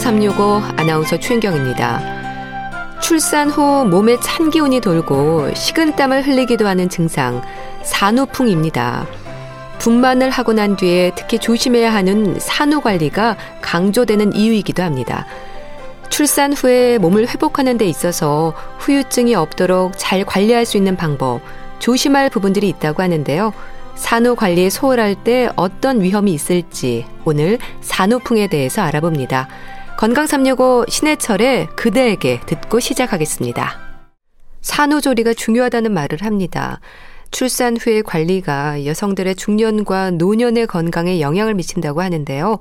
건강 365 아나운서 최인경입니다. 출산 후 몸에 찬 기운이 돌고 식은땀을 흘리기도 하는 증상 산후풍입니다. 분만을 하고 난 뒤에 특히 조심해야 하는 산후 관리가 강조되는 이유이기도 합니다. 출산 후에 몸을 회복하는 데 있어서 후유증이 없도록 잘 관리할 수 있는 방법, 조심할 부분들이 있다고 하는데요. 산후 관리에 소홀할 때 어떤 위험이 있을지 오늘 산후풍에 대해서 알아봅니다. 건강 365 신해철의 그대에게 듣고 시작하겠습니다. 산후조리가 중요하다는 말을 합니다. 출산 후의 관리가 여성들의 중년과 노년의 건강에 영향을 미친다고 하는데요.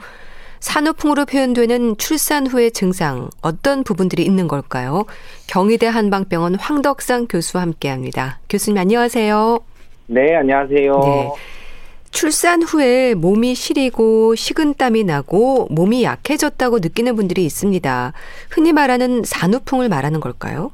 산후풍으로 표현되는 출산 후의 증상 어떤 부분들이 있는 걸까요? 경희대 한방병원 황덕상 교수와 함께합니다. 교수님 안녕하세요. 네, 안녕하세요. 네. 출산 후에 몸이 시리고 식은땀이 나고 몸이 약해졌다고 느끼는 분들이 있습니다. 흔히 말하는 산후풍을 말하는 걸까요?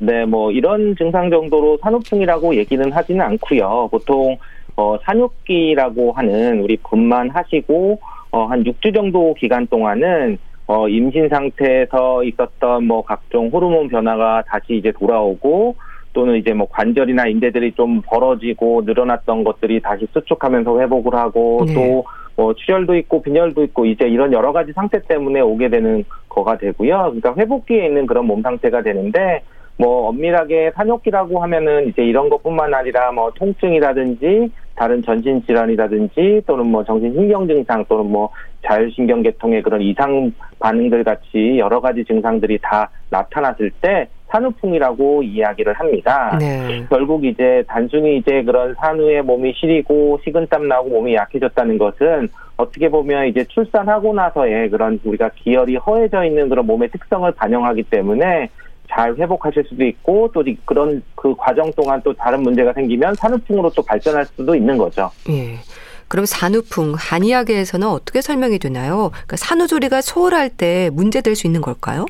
네, 뭐 이런 증상 정도로 산후풍이라고 얘기는 하지는 않고요. 보통 어, 산후기라고 하는 우리 분만하시고 어, 한 6주 정도 기간 동안은 어, 임신 상태에서 있었던 뭐 각종 호르몬 변화가 다시 이제 돌아오고 또는 이제 뭐 관절이나 인대들이 좀 벌어지고 늘어났던 것들이 다시 수축하면서 회복을 하고 네. 또뭐 출혈도 있고 빈혈도 있고 이제 이런 여러 가지 상태 때문에 오게 되는 거가 되고요. 그러니까 회복기에 있는 그런 몸 상태가 되는데 뭐 엄밀하게 산욕기라고 하면은 이제 이런 것뿐만 아니라 뭐 통증이라든지 다른 전신 질환이라든지 또는 뭐 정신 신경 증상 또는 뭐 자율신경계통의 그런 이상 반응들 같이 여러 가지 증상들이 다 나타났을 때 산후풍이라고 이야기를 합니다. 네. 결국 이제 단순히 이제 그런 산후에 몸이 시리고 식은땀 나고 몸이 약해졌다는 것은 어떻게 보면 이제 출산하고 나서의 그런 우리가 기혈이 허해져 있는 그런 몸의 특성을 반영하기 때문에 잘 회복하실 수도 있고 또 그런 그 과정 동안 또 다른 문제가 생기면 산후풍으로 또 발전할 수도 있는 거죠. 예. 그럼 산후풍 한의학에서는 어떻게 설명이 되나요? 그러니까 산후조리가 소홀할 때 문제될 수 있는 걸까요?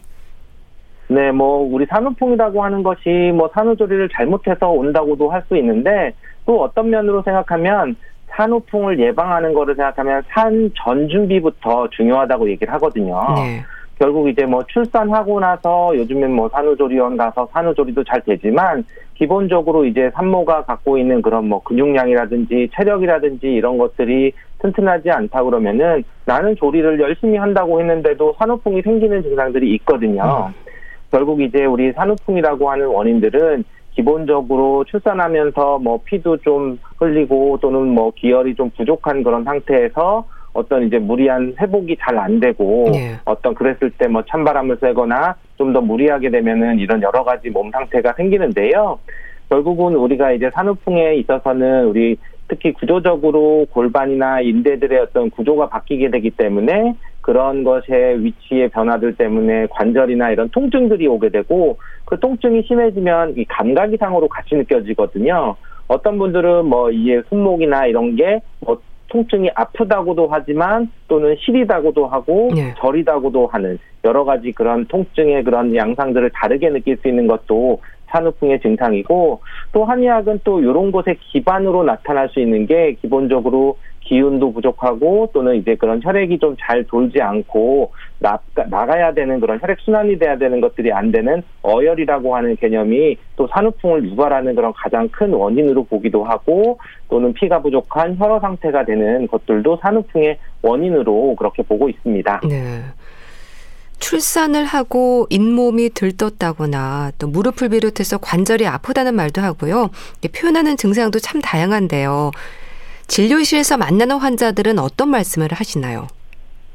네, 뭐 우리 산후풍이라고 하는 것이 뭐 산후조리를 잘못해서 온다고도 할 수 있는데 또 어떤 면으로 생각하면 산후풍을 예방하는 거를 생각하면 산 전 준비부터 중요하다고 얘기를 하거든요. 네. 결국 이제 뭐 출산하고 나서 요즘엔 뭐 산후조리원 가서 산후조리도 잘 되지만 기본적으로 이제 산모가 갖고 있는 그런 뭐 근육량이라든지 체력이라든지 이런 것들이 튼튼하지 않다 그러면은 나는 조리를 열심히 한다고 했는데도 산후풍이 생기는 증상들이 있거든요. 음. 결국 이제 우리 산후풍이라고 하는 원인들은 기본적으로 출산하면서 뭐 피도 좀 흘리고 또는 뭐 기혈이 좀 부족한 그런 상태에서 어떤 이제 무리한 회복이 잘 안 되고 네. 어떤 그랬을 때 뭐 찬바람을 쐬거나 좀 더 무리하게 되면은 이런 여러 가지 몸 상태가 생기는데요. 결국은 우리가 이제 산후풍에 있어서는 우리 특히 구조적으로 골반이나 인대들의 어떤 구조가 바뀌게 되기 때문에 그런 것의 위치의 변화들 때문에 관절이나 이런 통증들이 오게 되고 그 통증이 심해지면 이 감각 이상으로 같이 느껴지거든요. 어떤 분들은 뭐 이게 손목이나 이런 게뭐 통증이 아프다고도 하지만 또는 시리다고도 하고 네. 저리다고도 하는 여러 가지 그런 통증의 그런 양상들을 다르게 느낄 수 있는 것도 산후풍의 증상이고 또 한의학은 또 이런 곳에 기반으로 나타날 수 있는 게 기본적으로 기운도 부족하고 또는 이제 그런 혈액이 좀 잘 돌지 않고 나, 나가야 되는 그런 혈액 순환이 돼야 되는 것들이 안 되는 어혈이라고 하는 개념이 또 산후풍을 유발하는 그런 가장 큰 원인으로 보기도 하고 또는 피가 부족한 혈어 상태가 되는 것들도 산후풍의 원인으로 그렇게 보고 있습니다. 네. 출산을 하고 잇몸이 들떴다거나 또 무릎을 비롯해서 관절이 아프다는 말도 하고요. 표현하는 증상도 참 다양한데요. 진료실에서 만나는 환자들은 어떤 말씀을 하시나요?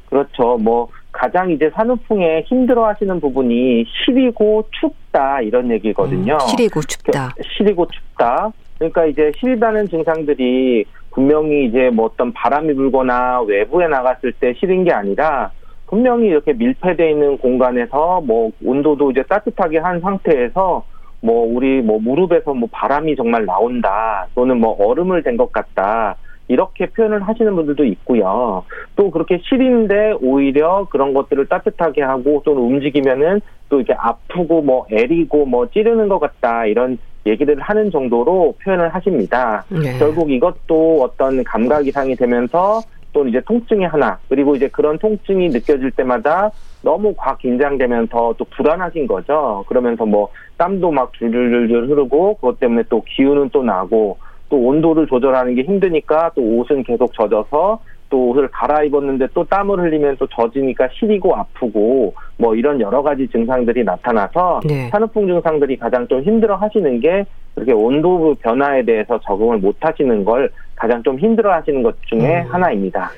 그렇죠. 뭐 가장 이제 산후풍에 힘들어 하시는 부분이 시리고 춥다 이런 얘기거든요. 음, 시리고 춥다. 시리고 춥다. 그러니까 이제 시리다는 증상들이 분명히 이제 뭐 어떤 바람이 불거나 외부에 나갔을 때 시린 게 아니라 분명히 이렇게 밀폐되어 있는 공간에서 뭐 온도도 이제 따뜻하게 한 상태에서 뭐 우리 뭐 무릎에서 뭐 바람이 정말 나온다 또는 뭐 얼음을 댄것 같다 이렇게 표현을 하시는 분들도 있고요. 또 그렇게 시린데 오히려 그런 것들을 따뜻하게 하고 또는 움직이면은 또 이렇게 아프고 뭐 애리고 뭐 찌르는 것 같다 이런 얘기를 하는 정도로 표현을 하십니다. 네. 결국 이것도 어떤 감각 이상이 되면서 또는 이제 통증이 하나 그리고 이제 그런 통증이 느껴질 때마다 너무 과 긴장되면서 또 불안하신 거죠. 그러면서 뭐 땀도 막 줄줄줄 흐르고 그것 때문에 또 기운은 또 나고 또 온도를 조절하는 게 힘드니까 또 옷은 계속 젖어서 또 옷을 갈아입었는데 또 땀을 흘리면 또 젖으니까 시리고 아프고 뭐 이런 여러 가지 증상들이 나타나서 네. 산후풍 증상들이 가장 좀 힘들어 하시는 게 그렇게 온도 변화에 대해서 적응을 못 하시는 걸 가장 좀 힘들어 하시는 것 중에 음. 하나입니다.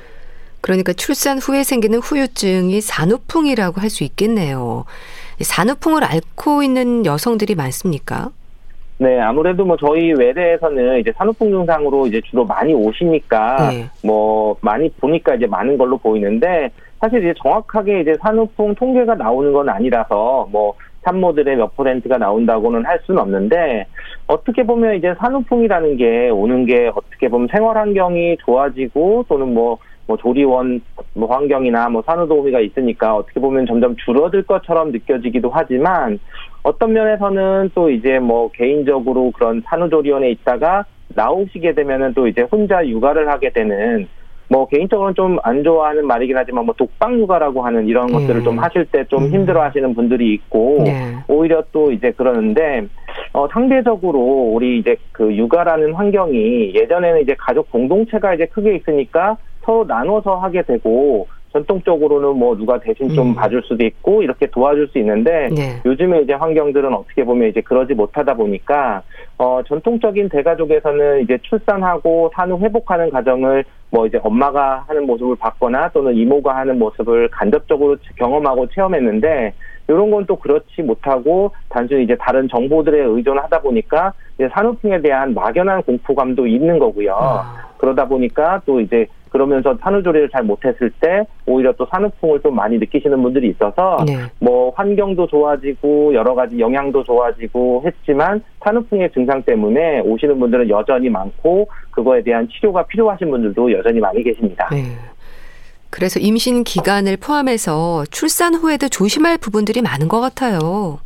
그러니까 출산 후에 생기는 후유증이 산후풍이라고 할 수 있겠네요. 산후풍을 앓고 있는 여성들이 많습니까? 네, 아무래도 뭐 저희 외래에서는 이제 산후풍 증상으로 이제 주로 많이 오시니까 네. 뭐 많이 보니까 이제 많은 걸로 보이는데 사실 이제 정확하게 이제 산후풍 통계가 나오는 건 아니라서 뭐 산모들의 몇 퍼센트가 나온다고는 할 수는 없는데 어떻게 보면 이제 산후풍이라는 게 오는 게 어떻게 보면 생활 환경이 좋아지고 또는 뭐뭐 조리원 뭐 환경이나 뭐 산후도우미가 있으니까 어떻게 보면 점점 줄어들 것처럼 느껴지기도 하지만 어떤 면에서는 또 이제 뭐 개인적으로 그런 산후조리원에 있다가 나오시게 되면은 또 이제 혼자 육아를 하게 되는 뭐 개인적으로는 좀 안 좋아하는 말이긴 하지만 뭐 독방 육아라고 하는 이런 것들을 좀 음. 하실 때좀 음. 힘들어 하시는 분들이 있고 네. 오히려 또 이제 그러는데 어 상대적으로 우리 이제 그 육아라는 환경이 예전에는 이제 가족 공동체가 이제 크게 있으니까 서로 나눠서 하게 되고 전통적으로는 뭐 누가 대신 좀 음. 봐줄 수도 있고 이렇게 도와줄 수 있는데 네. 요즘에 이제 환경들은 어떻게 보면 이제 그러지 못하다 보니까 어 전통적인 대가족에서는 이제 출산하고 산후 회복하는 과정을 뭐 이제 엄마가 하는 모습을 봤거나 또는 이모가 하는 모습을 간접적으로 경험하고 체험했는데 이런 건 또 그렇지 못하고 단순히 이제 다른 정보들에 의존하다 보니까 이제 산후풍에 대한 막연한 공포감도 있는 거고요. 아. 그러다 보니까 또 이제 그러면서 산후조리를 잘 못했을 때 오히려 또 산후풍을 좀 많이 느끼시는 분들이 있어서 네. 뭐 환경도 좋아지고 여러 가지 영양도 좋아지고 했지만 산후풍의 증상 때문에 오시는 분들은 여전히 많고 그거에 대한 치료가 필요하신 분들도 여전히 많이 계십니다. 네. 그래서 임신 기간을 포함해서 출산 후에도 조심할 부분들이 많은 것 같아요.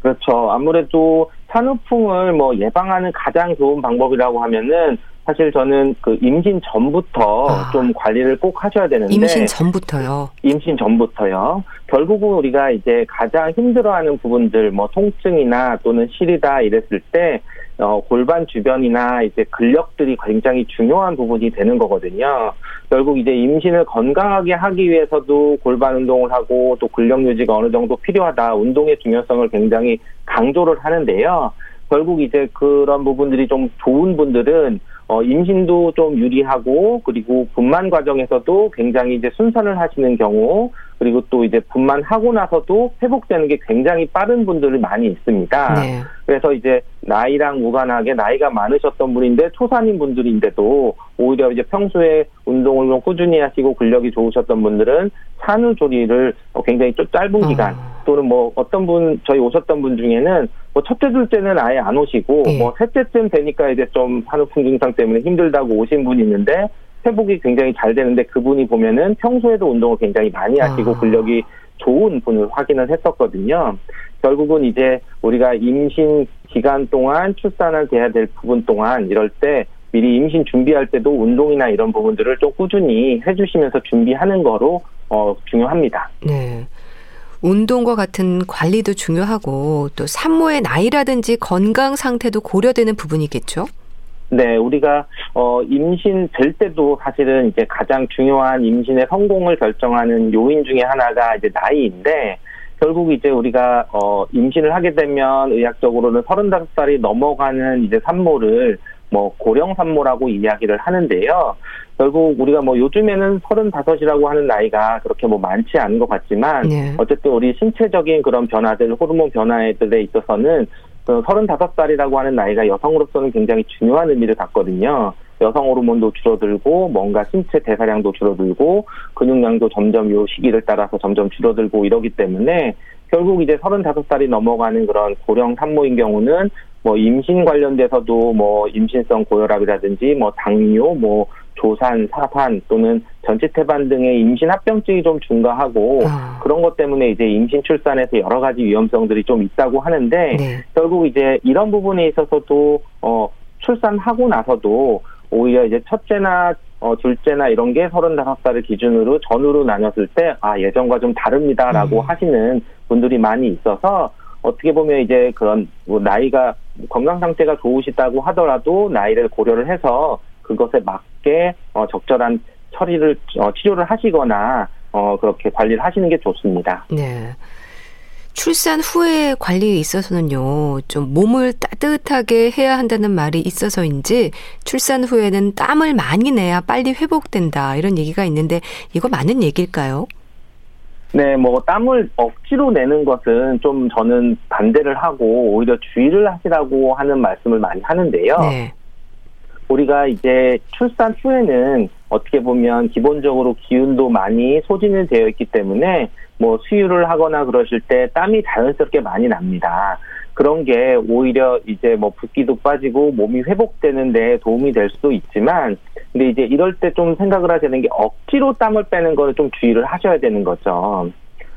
그렇죠. 아무래도 산후풍을 뭐 예방하는 가장 좋은 방법이라고 하면은 사실 저는 그 임신 전부터 아. 좀 관리를 꼭 하셔야 되는데 임신 전부터요. 임신 전부터요. 결국은 우리가 이제 가장 힘들어하는 부분들 뭐 통증이나 또는 시리다 이랬을 때 어, 골반 주변이나 이제 근력들이 굉장히 중요한 부분이 되는 거거든요. 결국 이제 임신을 건강하게 하기 위해서도 골반 운동을 하고 또 근력 유지가 어느 정도 필요하다. 운동의 중요성을 굉장히 강조를 하는데요. 결국 이제 그런 부분들이 좀 좋은 분들은 어, 임신도 좀 유리하고 그리고 분만 과정에서도 굉장히 이제 순산을 하시는 경우 그리고 또 이제 분만하고 나서도 회복되는 게 굉장히 빠른 분들이 많이 있습니다. 네. 그래서 이제 나이랑 무관하게 나이가 많으셨던 분인데 초산인 분들인데도 오히려 이제 평소에 운동을 좀 꾸준히 하시고 근력이 좋으셨던 분들은 산후조리를 굉장히 좀 짧은 기간 어. 또는 뭐 어떤 분 저희 오셨던 분 중에는 뭐 첫째 둘째는 아예 안 오시고 네. 뭐 셋째쯤 되니까 이제 좀 산후풍 증상 때문에 힘들다고 오신 분이 있는데 회복이 굉장히 잘 되는데 그분이 보면은 평소에도 운동을 굉장히 많이 하시고 아. 근력이 좋은 분을 확인을 했었거든요. 결국은 이제 우리가 임신 기간 동안 출산을 돼야 될 부분 동안 이럴 때 미리 임신 준비할 때도 운동이나 이런 부분들을 좀 꾸준히 해주시면서 준비하는 거로 어, 중요합니다. 네. 운동과 같은 관리도 중요하고 또 산모의 나이라든지 건강 상태도 고려되는 부분이겠죠? 네, 우리가 어 임신 될 때도 사실은 이제 가장 중요한 임신의 성공을 결정하는 요인 중에 하나가 이제 나이인데 결국 이제 우리가 어 임신을 하게 되면 의학적으로는 35살이 넘어가는 이제 산모를 뭐 고령 산모라고 이야기를 하는데요. 결국 우리가 뭐 요즘에는 35이라고 하는 나이가 그렇게 뭐 많지 않은 것 같지만 네. 어쨌든 우리 신체적인 그런 변화들, 호르몬 변화들에 있어서는 그 35살이라고 하는 나이가 여성으로서는 굉장히 중요한 의미를 갖거든요. 여성 호르몬도 줄어들고 뭔가 신체 대사량도 줄어들고 근육량도 점점 요 시기를 따라서 점점 줄어들고 이러기 때문에 결국 이제 35살이 넘어가는 그런 고령 산모인 경우는 뭐 임신 관련돼서도 뭐 임신성 고혈압이라든지 뭐 당뇨 뭐 조산, 사산 또는 전치태반 등의 임신 합병증이 좀 증가하고 아. 그런 것 때문에 이제 임신 출산에서 여러 가지 위험성들이 좀 있다고 하는데 네. 결국 이제 이런 부분에 있어서도 어 출산하고 나서도 오히려 이제 첫째나 어, 둘째나 이런 게 35살을 기준으로 전후로 나눴을 때, 아, 예전과 좀 다릅니다라고 음. 하시는 분들이 많이 있어서, 어떻게 보면 이제 그런 뭐 나이가 건강 상태가 좋으시다고 하더라도 나이를 고려를 해서 그것에 맞게 어, 적절한 처리를 어, 치료를 하시거나 어, 그렇게 관리를 하시는 게 좋습니다. 네. 출산 후의 관리에 있어서는요, 좀 몸을 따뜻하게 해야 한다는 말이 있어서인지, 출산 후에는 땀을 많이 내야 빨리 회복된다, 이런 얘기가 있는데, 이거 맞는 얘기일까요? 네, 뭐 땀을 억지로 내는 것은 좀 저는 반대를 하고 오히려 주의를 하시라고 하는 말씀을 많이 하는데요. 네. 우리가 이제 출산 후에는 어떻게 보면 기본적으로 기운도 많이 소진이 되어 있기 때문에 뭐 수유를 하거나 그러실 때 땀이 자연스럽게 많이 납니다. 그런 게 오히려 이제 뭐 붓기도 빠지고 몸이 회복되는데 도움이 될 수도 있지만 근데 이제 이럴 때 좀 생각을 하셔야 되는 게 억지로 땀을 빼는 거를 좀 주의를 하셔야 되는 거죠.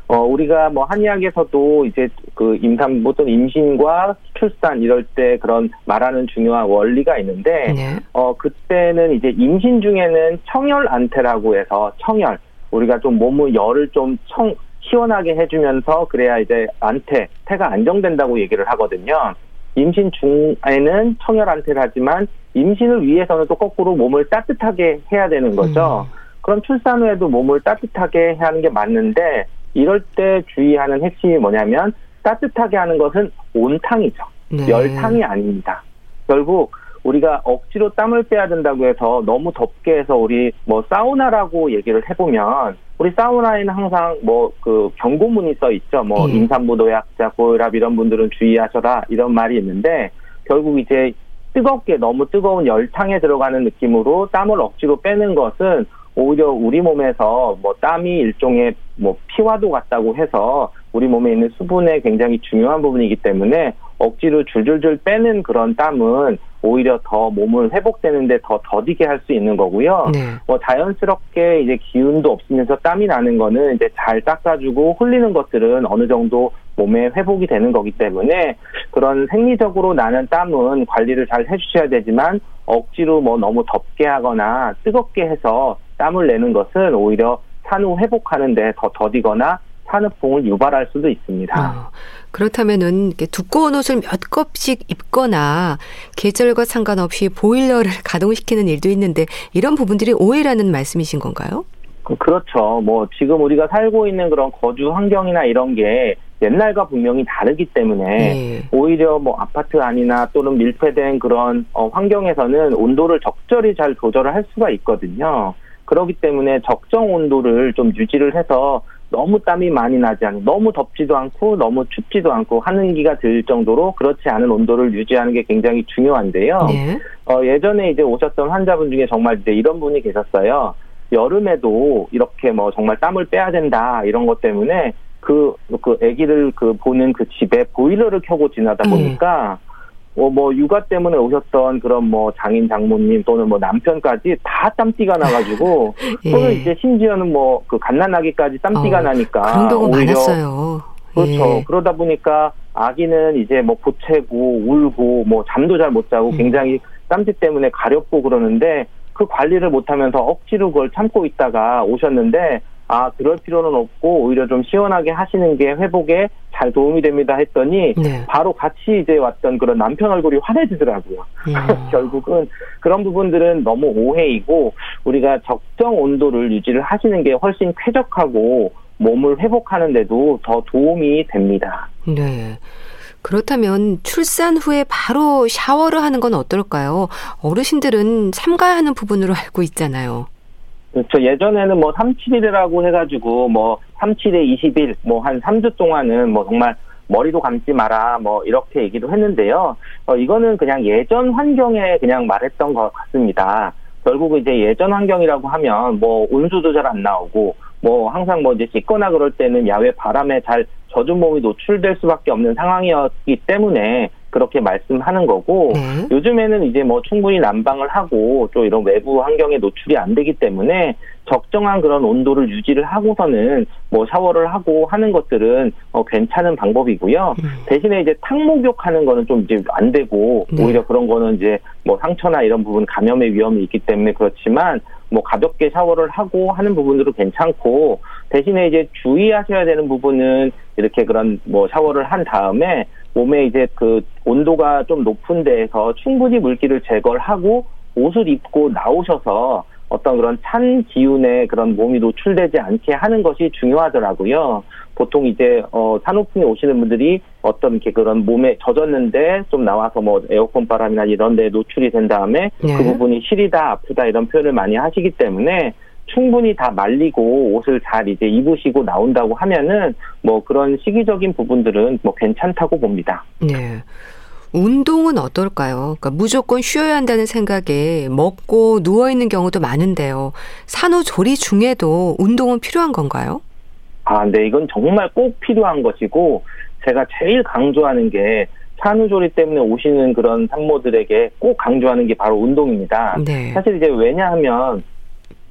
어, 우리가 뭐 한의학에서도 이제 그 임산부 또는 임신과 출산 이럴 때 그런 말하는 중요한 원리가 있는데, 네. 어, 그때는 이제 임신 중에는 청열 안태라고 해서 청열, 우리가 좀 몸의 열을 좀 청, 시원하게 해주면서 그래야 이제 안태, 태가 안정된다고 얘기를 하거든요. 임신 중에는 청열 안태를 하지만 임신을 위해서는 또 거꾸로 몸을 따뜻하게 해야 되는 거죠. 음. 그럼 출산 후에도 몸을 따뜻하게 하는 게 맞는데 이럴 때 주의하는 핵심이 뭐냐면 따뜻하게 하는 것은 온탕이죠. 네. 열탕이 아닙니다. 결국 우리가 억지로 땀을 빼야 된다고 해서 너무 덥게 해서 우리 뭐 사우나라고 얘기를 해보면 우리 사우나에는 항상 뭐 그 경고문이 써 있죠. 뭐 예. 임산부 노약자 고혈압 이런 분들은 주의하셔라 이런 말이 있는데 결국 이제 뜨겁게 너무 뜨거운 열탕에 들어가는 느낌으로 땀을 억지로 빼는 것은 오히려 우리 몸에서 뭐 땀이 일종의 뭐 피와도 같다고 해서 우리 몸에 있는 수분의 굉장히 중요한 부분이기 때문에 억지로 줄줄줄 빼는 그런 땀은 오히려 더 몸을 회복되는데 더 더디게 할 수 있는 거고요. 네. 뭐 자연스럽게 이제 기운도 없으면서 땀이 나는 거는 이제 잘 닦아주고 흘리는 것들은 어느 정도 몸에 회복이 되는 거기 때문에 그런 생리적으로 나는 땀은 관리를 잘 해주셔야 되지만 억지로 뭐 너무 덥게 하거나 뜨겁게 해서 땀을 내는 것은 오히려 산후 회복하는데 더 더디거나 산후풍을 유발할 수도 있습니다. 어, 그렇다면은 두꺼운 옷을 몇 겹씩 입거나 계절과 상관없이 보일러를 가동시키는 일도 있는데 이런 부분들이 오해라는 말씀이신 건가요? 그- 그렇죠. 뭐 지금 우리가 살고 있는 그런 거주 환경이나 이런 게 옛날과 분명히 다르기 때문에 네. 오히려 뭐 아파트 안이나 또는 밀폐된 그런 어, 환경에서는 온도를 적절히 잘 조절을 할 수가 있거든요. 그렇기 때문에 적정 온도를 좀 유지를 해서 너무 땀이 많이 나지 않고 너무 덥지도 않고 너무 춥지도 않고 하는기가 들 정도로 그렇지 않은 온도를 유지하는 게 굉장히 중요한데요. 네. 어, 예전에 이제 오셨던 환자분 중에 정말 이제 이런 분이 계셨어요. 여름에도 이렇게 뭐 정말 땀을 빼야 된다 이런 것 때문에 그, 그 아기를 그 보는 그 집에 보일러를 켜고 지나다 음. 보니까 어, 뭐 육아 때문에 오셨던 그런 뭐 장인 장모님 또는 뭐 남편까지 다 땀띠가 나가지고 예. 또는 이제 심지어는 뭐 그 갓난아기까지 땀띠가 어, 나니까 그런 경우 오히려 많았어요. 그렇죠. 예. 그러다 보니까 아기는 이제 뭐 보채고 울고 뭐 잠도 잘 못 자고 음. 굉장히 땀띠 때문에 가렵고 그러는데 그 관리를 못하면서 억지로 그걸 참고 있다가 오셨는데 아 그럴 필요는 없고 오히려 좀 시원하게 하시는 게 회복에 잘 도움이 됩니다 했더니 네. 바로 같이 이제 왔던 그런 남편 얼굴이 환해지더라고요. 음. 결국은 그런 부분들은 너무 오해이고 우리가 적정 온도를 유지를 하시는 게 훨씬 쾌적하고 몸을 회복하는데도 더 도움이 됩니다. 네. 그렇다면 출산 후에 바로 샤워를 하는 건 어떨까요? 어르신들은 삼가야 하는 부분으로 알고 있잖아요. 그렇죠. 예전에는 뭐 37일이라고 해가지고 뭐 37에 20일 뭐 한 3주 동안은 뭐 정말 머리도 감지 마라 뭐 이렇게 얘기도 했는데요. 어, 이거는 그냥 예전 환경에 그냥 말했던 것 같습니다. 결국 이제 예전 환경이라고 하면 뭐 온수도 잘 안 나오고 뭐 항상 뭐 이제 씻거나 그럴 때는 야외 바람에 잘 젖은 몸이 노출될 수밖에 없는 상황이었기 때문에 그렇게 말씀하는 거고 네. 요즘에는 이제 뭐 충분히 난방을 하고 또 이런 외부 환경에 노출이 안 되기 때문에 적정한 그런 온도를 유지를 하고서는 뭐 샤워를 하고 하는 것들은 어 괜찮은 방법이고요. 음. 대신에 이제 탕목욕 하는 거는 좀 이제 안 되고 네. 오히려 그런 거는 이제 뭐 상처나 이런 부분 감염의 위험이 있기 때문에 그렇지만 뭐 가볍게 샤워를 하고 하는 부분으로 괜찮고 대신에 이제 주의하셔야 되는 부분은 이렇게 그런 뭐 샤워를 한 다음에 몸에 이제 그 온도가 좀 높은 데에서 충분히 물기를 제거를 하고 옷을 입고 나오셔서 어떤 그런 찬 기운에 그런 몸이 노출되지 않게 하는 것이 중요하더라고요. 보통 이제 어 산후풍에 오시는 분들이 어떤 이렇게 그런 몸에 젖었는데 좀 나와서 뭐 에어컨 바람이나 이런 데 노출이 된 다음에 네. 그 부분이 시리다 아프다 이런 표현을 많이 하시기 때문에 충분히 다 말리고 옷을 잘 이제 입으시고 나온다고 하면은 뭐 그런 시기적인 부분들은 뭐 괜찮다고 봅니다. 네. 운동은 어떨까요? 그러니까 무조건 쉬어야 한다는 생각에 먹고 누워 있는 경우도 많은데요. 산후조리 중에도 운동은 필요한 건가요? 아, 네, 이건 정말 꼭 필요한 것이고 제가 제일 강조하는 게 산후조리 때문에 오시는 그런 산모들에게 꼭 강조하는 게 바로 운동입니다. 네. 사실 이제 왜냐하면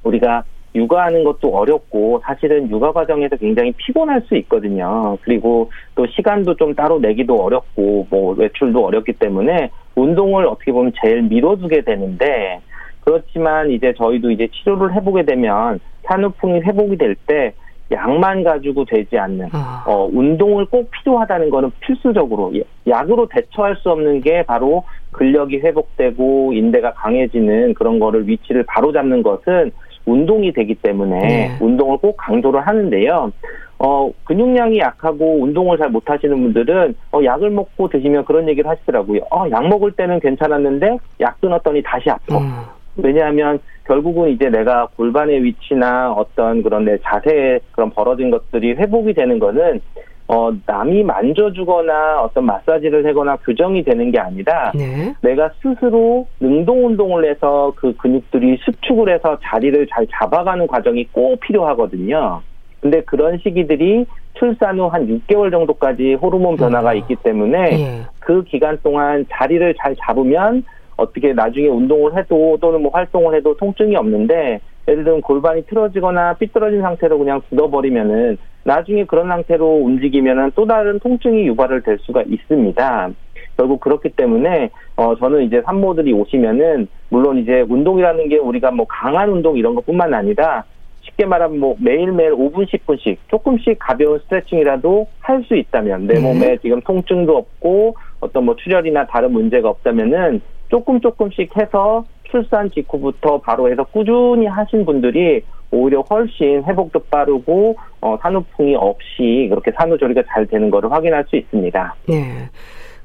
우리가 육아하는 것도 어렵고 사실은 육아 과정에서 굉장히 피곤할 수 있거든요. 그리고 또 시간도 좀 따로 내기도 어렵고 뭐 외출도 어렵기 때문에 운동을 어떻게 보면 제일 미뤄두게 되는데 그렇지만 이제 저희도 이제 치료를 해보게 되면 산후풍이 회복이 될 때 약만 가지고 되지 않는 아. 어, 운동을 꼭 필요하다는 거는 필수적으로 약으로 대처할 수 없는 게 바로 근력이 회복되고 인대가 강해지는 그런 거를 위치를 바로 잡는 것은 운동이 되기 때문에 네. 운동을 꼭 강조를 하는데요. 어, 근육량이 약하고 운동을 잘 못하시는 분들은 어, 약을 먹고 드시면 그런 얘기를 하시더라고요. 어, 약 먹을 때는 괜찮았는데 약 끊었더니 다시 아파. 음. 왜냐하면 결국은 이제 내가 골반의 위치나 어떤 그런 내 자세에 그런 벌어진 것들이 회복이 되는 거는 어, 남이 만져주거나 어떤 마사지를 하거나 교정이 되는 게 아니라 네. 내가 스스로 능동 운동을 해서 그 근육들이 수축을 해서 자리를 잘 잡아가는 과정이 꼭 필요하거든요. 근데 그런 시기들이 출산 후 한 6개월 정도까지 호르몬 변화가 음. 있기 때문에 네. 그 기간 동안 자리를 잘 잡으면 어떻게 나중에 운동을 해도 또는 뭐 활동을 해도 통증이 없는데 예를 들면 골반이 틀어지거나 삐뚤어진 상태로 그냥 굳어버리면은 나중에 그런 상태로 움직이면은 또 다른 통증이 유발을 될 수가 있습니다. 결국 그렇기 때문에 어 저는 이제 산모들이 오시면은 물론 이제 운동이라는 게 우리가 뭐 강한 운동 이런 것뿐만 아니라 쉽게 말하면 뭐 매일매일 5분 10분씩 조금씩 가벼운 스트레칭이라도 할 수 있다면 내 네. 몸에 지금 통증도 없고 어떤 뭐 출혈이나 다른 문제가 없다면은 조금 조금씩 해서 출산 직후부터 바로 해서 꾸준히 하신 분들이 오히려 훨씬 회복도 빠르고 어, 산후풍이 없이 그렇게 산후조리가 잘 되는 것을 확인할 수 있습니다. 네.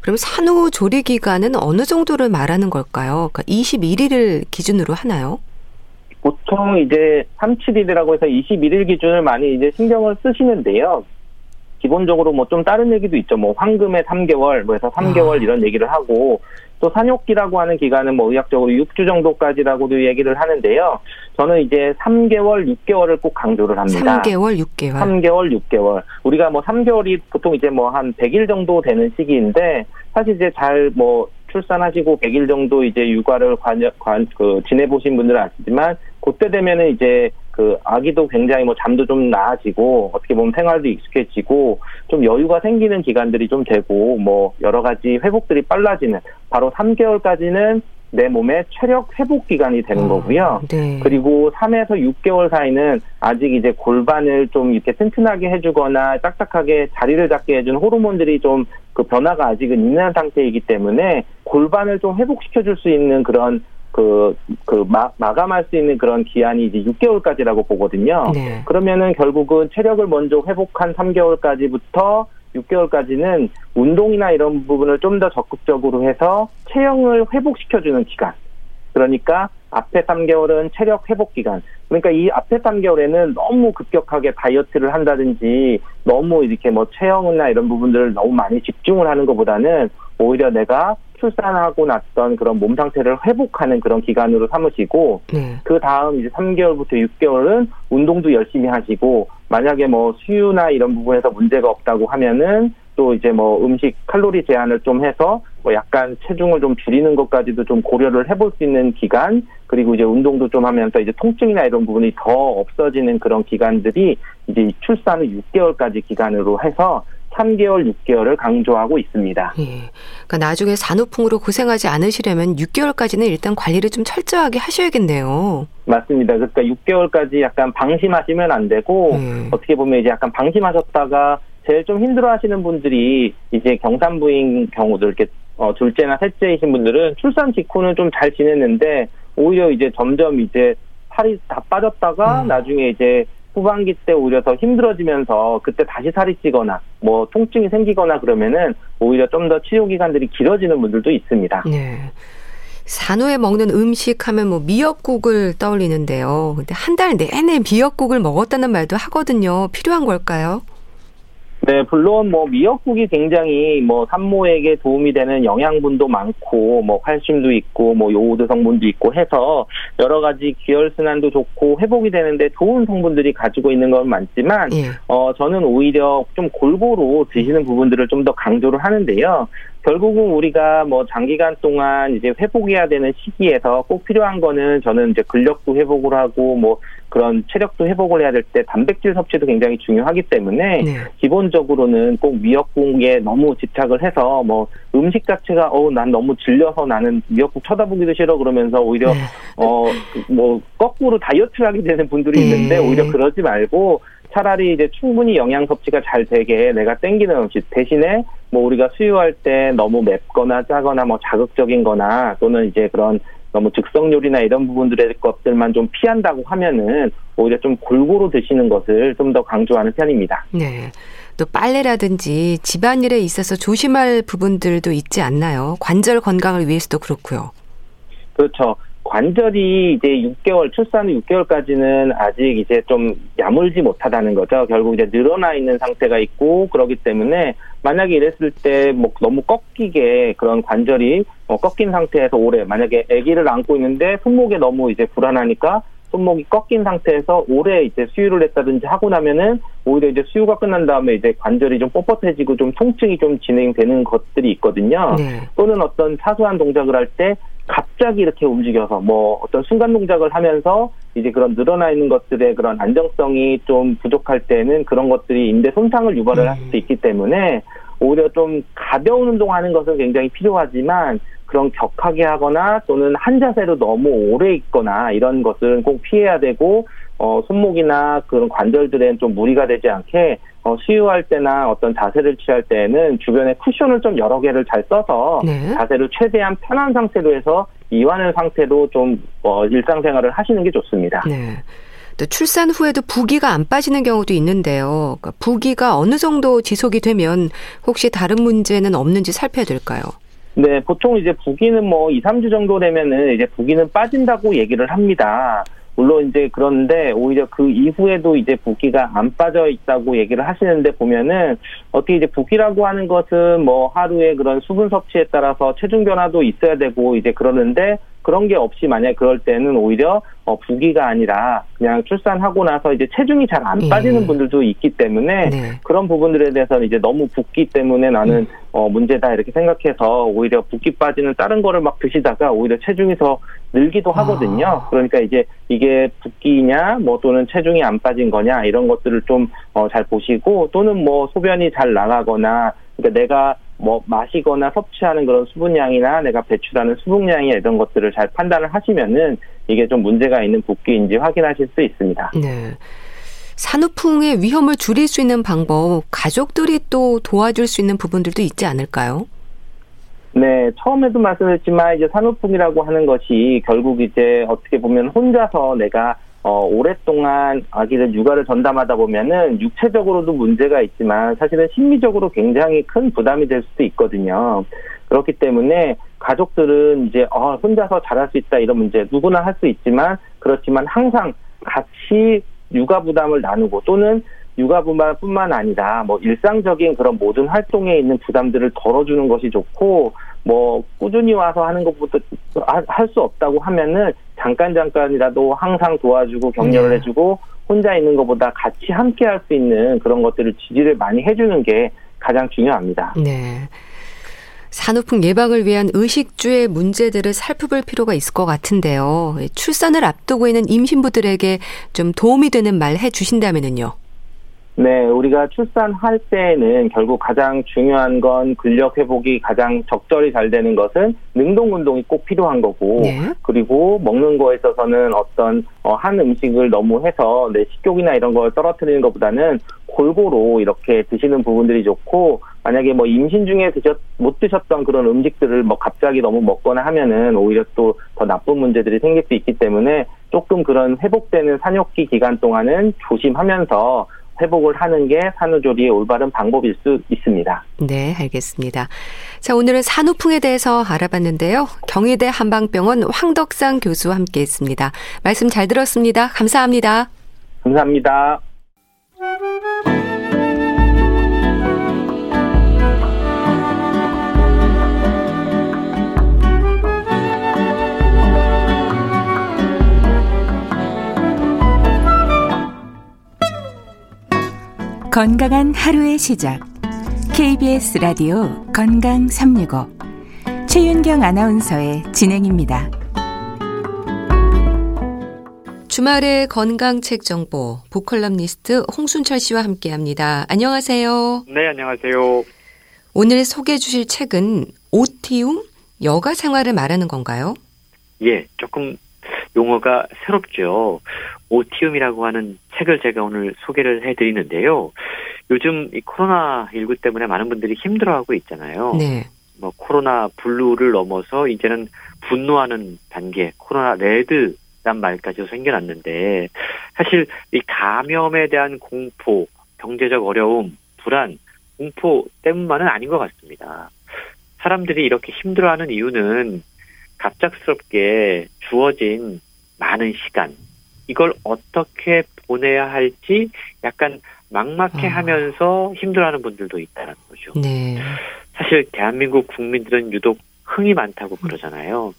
그럼 산후조리 기간은 어느 정도를 말하는 걸까요? 그러니까 21일을 기준으로 하나요? 보통 이제 37일이라고 해서 21일 기준을 많이 이제 신경을 쓰시는데요. 기본적으로 뭐 좀 다른 얘기도 있죠. 뭐 황금의 3개월, 뭐 해서 3개월 아. 이런 얘기를 하고 또 산욕기라고 하는 기간은 뭐 의학적으로 6주 정도까지라고도 얘기를 하는데요. 저는 이제 3개월, 6개월을 꼭 강조를 합니다. 3개월, 6개월. 3개월, 6개월. 우리가 뭐 3개월이 보통 이제 뭐 한 100일 정도 되는 시기인데 사실 이제 잘뭐 출산하시고 100일 정도 이제 육아를 관, 관, 그, 지내보신 분들은 아시지만 그때 되면은 이제 그 아기도 굉장히 뭐 잠도 좀 나아지고 어떻게 보면 생활도 익숙해지고 좀 여유가 생기는 기간들이 좀 되고 뭐 여러 가지 회복들이 빨라지는 바로 3개월까지는 내 몸의 체력 회복 기간이 되는 어, 거고요. 네. 그리고 3에서 6개월 사이는 아직 이제 골반을 좀 이렇게 튼튼하게 해주거나 딱딱하게 자리를 잡게 해준 호르몬들이 좀 그 변화가 아직은 있는 상태이기 때문에 골반을 좀 회복시켜 줄 수 있는 그런 그, 그, 마, 마감할 수 있는 그런 기한이 이제 6개월까지라고 보거든요. 네. 그러면은 결국은 체력을 먼저 회복한 3개월까지부터 6개월까지는 운동이나 이런 부분을 좀 더 적극적으로 해서 체형을 회복시켜주는 기간. 그러니까 앞에 3개월은 체력 회복 기간. 그러니까 이 앞에 3개월에는 너무 급격하게 다이어트를 한다든지 너무 이렇게 뭐 체형이나 이런 부분들을 너무 많이 집중을 하는 것보다는 오히려 내가 출산하고 났던 그런 몸 상태를 회복하는 그런 기간으로 삼으시고 네. 그 다음 이제 3개월부터 6개월은 운동도 열심히 하시고 만약에 뭐 수유나 이런 부분에서 문제가 없다고 하면은 또 이제 뭐 음식 칼로리 제한을 좀 해서 뭐 약간 체중을 좀 줄이는 것까지도 좀 고려를 해볼 수 있는 기간 그리고 이제 운동도 좀 하면서 이제 통증이나 이런 부분이 더 없어지는 그런 기간들이 이제 출산 후 6개월까지 기간으로 해서 3개월, 6개월을 강조하고 있습니다. 예. 그러니까 나중에 산후풍으로 고생하지 않으시려면 6개월까지는 일단 관리를 좀 철저하게 하셔야겠네요. 맞습니다. 그러니까 6개월까지 약간 방심하시면 안 되고 음. 어떻게 보면 이제 약간 방심하셨다가 제일 좀 힘들어하시는 분들이 이제 경산부인 경우도 이렇게 어, 둘째나 셋째이신 분들은 출산 직후는 좀 잘 지냈는데 오히려 이제 점점 이제 살이 다 빠졌다가 음. 나중에 이제 후반기 때 오히려 더 힘들어지면서 그때 다시 살이 찌거나 뭐 통증이 생기거나 그러면은 오히려 좀 더 치료 기간들이 길어지는 분들도 있습니다. 네. 산후에 먹는 음식 하면 뭐 미역국을 떠올리는데요. 근데 한 달 내내 미역국을 먹었다는 말도 하거든요. 필요한 걸까요? 네, 물론 뭐 미역국이 굉장히 뭐 산모에게 도움이 되는 영양분도 많고 뭐 칼슘도 있고 뭐 요오드 성분도 있고 해서 여러 가지 기혈 순환도 좋고 회복이 되는데 좋은 성분들이 가지고 있는 건 많지만 예. 어 저는 오히려 좀 골고루 드시는 부분들을 좀 더 강조를 하는데요. 결국은 우리가 뭐 장기간 동안 이제 회복해야 되는 시기에서 꼭 필요한 거는 저는 이제 근력도 회복을 하고 뭐 그런 체력도 회복을 해야 될 때 단백질 섭취도 굉장히 중요하기 때문에 네. 기본적으로는 꼭 미역국에 너무 집착을 해서 뭐 음식 자체가 어 난 너무 질려서 나는 미역국 쳐다보기도 싫어 그러면서 오히려 네. 어뭐 거꾸로 다이어트를 하게 되는 분들이 있는데 네. 오히려 그러지 말고 차라리 이제 충분히 영양 섭취가 잘 되게 내가 땡기는 음식 대신에 뭐 우리가 수유할 때 너무 맵거나 짜거나 뭐 자극적인 거나 또는 이제 그런 너무 즉석 요리나 이런 부분들의 것들만 좀 피한다고 하면은 오히려 좀 골고루 드시는 것을 좀 더 강조하는 편입니다. 네. 또 빨래라든지 집안일에 있어서 조심할 부분들도 있지 않나요? 관절 건강을 위해서도 그렇고요. 그렇죠. 관절이 이제 6개월 출산 후 6개월까지는 아직 이제 좀 야물지 못하다는 거죠. 결국 이제 늘어나 있는 상태가 있고 그러기 때문에 만약에 이랬을 때 뭐 너무 꺾이게 그런 관절이 뭐 꺾인 상태에서 오래 만약에 아기를 안고 있는데 손목에 너무 이제 불안하니까 손목이 꺾인 상태에서 오래 이제 수유를 했다든지 하고 나면은 오히려 이제 수유가 끝난 다음에 이제 관절이 좀 뻣뻣해지고 좀 통증이 좀 진행되는 것들이 있거든요. 네. 또는 어떤 사소한 동작을 할 때 갑자기 이렇게 움직여서 뭐 어떤 순간 동작을 하면서 이제 그런 늘어나 있는 것들의 그런 안정성이 좀 부족할 때는 그런 것들이 인대 손상을 유발을 할 수도 음. 있기 때문에 오히려 좀 가벼운 운동하는 것은 굉장히 필요하지만 그런 격하게 하거나 또는 한 자세로 너무 오래 있거나 이런 것들은 꼭 피해야 되고 어, 손목이나 그런 관절들엔 좀 무리가 되지 않게 어, 수유할 때나 어떤 자세를 취할 때는 주변에 쿠션을 좀 여러 개를 잘 써서 네. 자세를 최대한 편한 상태로 해서 이완의 상태로 좀 어, 일상생활을 하시는 게 좋습니다. 네. 또 출산 후에도 부기가 안 빠지는 경우도 있는데요. 그러니까 부기가 어느 정도 지속이 되면 혹시 다른 문제는 없는지 살펴야 될까요? 네, 보통 이제 부기는 뭐 2, 3주 정도 되면은 이제 부기는 빠진다고 얘기를 합니다. 물론 이제 그런데 오히려 그 이후에도 이제 부기가 안 빠져 있다고 얘기를 하시는데 보면은 어떻게 이제 부기라고 하는 것은 뭐 하루에 그런 수분 섭취에 따라서 체중 변화도 있어야 되고 이제 그러는데 그런 게 없이 만약 그럴 때는 오히려 어, 부기가 아니라 그냥 출산하고 나서 이제 체중이 잘 안 빠지는 예. 분들도 있기 때문에 네. 그런 부분들에 대해서는 이제 너무 붓기 때문에 나는 음. 어, 문제다 이렇게 생각해서 오히려 붓기 빠지는 다른 거를 막 드시다가 오히려 체중이 더 늘기도 하거든요. 아. 그러니까 이제 이게 붓기냐 뭐 또는 체중이 안 빠진 거냐 이런 것들을 좀잘 어, 보시고 또는 뭐 소변이 잘 나가거나 그러니까 내가 뭐 마시거나 섭취하는 그런 수분량이나 내가 배출하는 수분량이 이런 것들을 잘 판단을 하시면은 이게 좀 문제가 있는 붓기인지 확인하실 수 있습니다. 네. 산후풍의 위험을 줄일 수 있는 방법, 가족들이 또 도와줄 수 있는 부분들도 있지 않을까요? 네, 처음에도 말씀드렸지만 이제 산후풍이라고 하는 것이 결국 이제 어떻게 보면 혼자서 내가 어, 오랫동안 아기를 육아를 전담하다 보면은 육체적으로도 문제가 있지만 사실은 심리적으로 굉장히 큰 부담이 될 수도 있거든요. 그렇기 때문에 가족들은 이제 어, 혼자서 잘할 수 있다 이런 문제 누구나 할 수 있지만 그렇지만 항상 같이 육아 부담을 나누고 또는 육아뿐만 아니라 뭐 일상적인 그런 모든 활동에 있는 부담들을 덜어주는 것이 좋고 뭐 꾸준히 와서 하는 것부터 할 수 없다고 하면은 잠깐 잠깐이라도 항상 도와주고 격려를 네. 해주고 혼자 있는 것보다 같이 함께 할 수 있는 그런 것들을 지지를 많이 해주는 게 가장 중요합니다. 네. 산후풍 예방을 위한 의식주의 문제들을 살펴볼 필요가 있을 것 같은데요. 출산을 앞두고 있는 임신부들에게 좀 도움이 되는 말 해주신다면요. 네, 우리가 출산할 때는 결국 가장 중요한 건 근력 회복이 가장 적절히 잘 되는 것은 능동 운동이 꼭 필요한 거고 네. 그리고 먹는 거에 있어서는 어떤 어, 한 음식을 너무 해서 내 식욕이나 이런 걸 떨어뜨리는 것보다는 골고루 이렇게 드시는 부분들이 좋고 만약에 뭐 임신 중에 드셨 못 드셨던 그런 음식들을 뭐 갑자기 너무 먹거나 하면은 오히려 또 더 나쁜 문제들이 생길 수 있기 때문에 조금 그런 회복되는 산욕기 기간 동안은 조심하면서 회복을 하는 게 산후조리의 올바른 방법일 수 있습니다. 네, 알겠습니다. 자, 오늘은 산후풍에 대해서 알아봤는데요. 경희대 한방병원 황덕상 교수와 함께 했습니다. 말씀 잘 들었습니다. 감사합니다. 감사합니다. 건강한 하루의 시작. KBS 라디오 건강 365. 최윤경 아나운서의 진행입니다. 주말의 건강책 정보 보컬럼니스트 홍순철 씨와 함께합니다. 안녕하세요. 네, 안녕하세요. 오늘 소개해 주실 책은 오티움 여가 생활을 말하는 건가요? 예, 조금 용어가 새롭죠. 오티움이라고 하는 책을 제가 오늘 소개를 해드리는데요. 요즘 이 코로나19 때문에 많은 분들이 힘들어하고 있잖아요. 네. 뭐 코로나 블루를 넘어서 이제는 분노하는 단계, 코로나 레드란 말까지 생겨났는데 사실 이 감염에 대한 공포, 경제적 어려움, 불안, 공포 때문만은 아닌 것 같습니다. 사람들이 이렇게 힘들어하는 이유는 갑작스럽게 주어진 많은 시간, 이걸 어떻게 보내야 할지 약간 막막해 아. 하면서 힘들어하는 분들도 있다는 거죠. 네. 사실 대한민국 국민들은 유독 흥이 많다고 그러잖아요.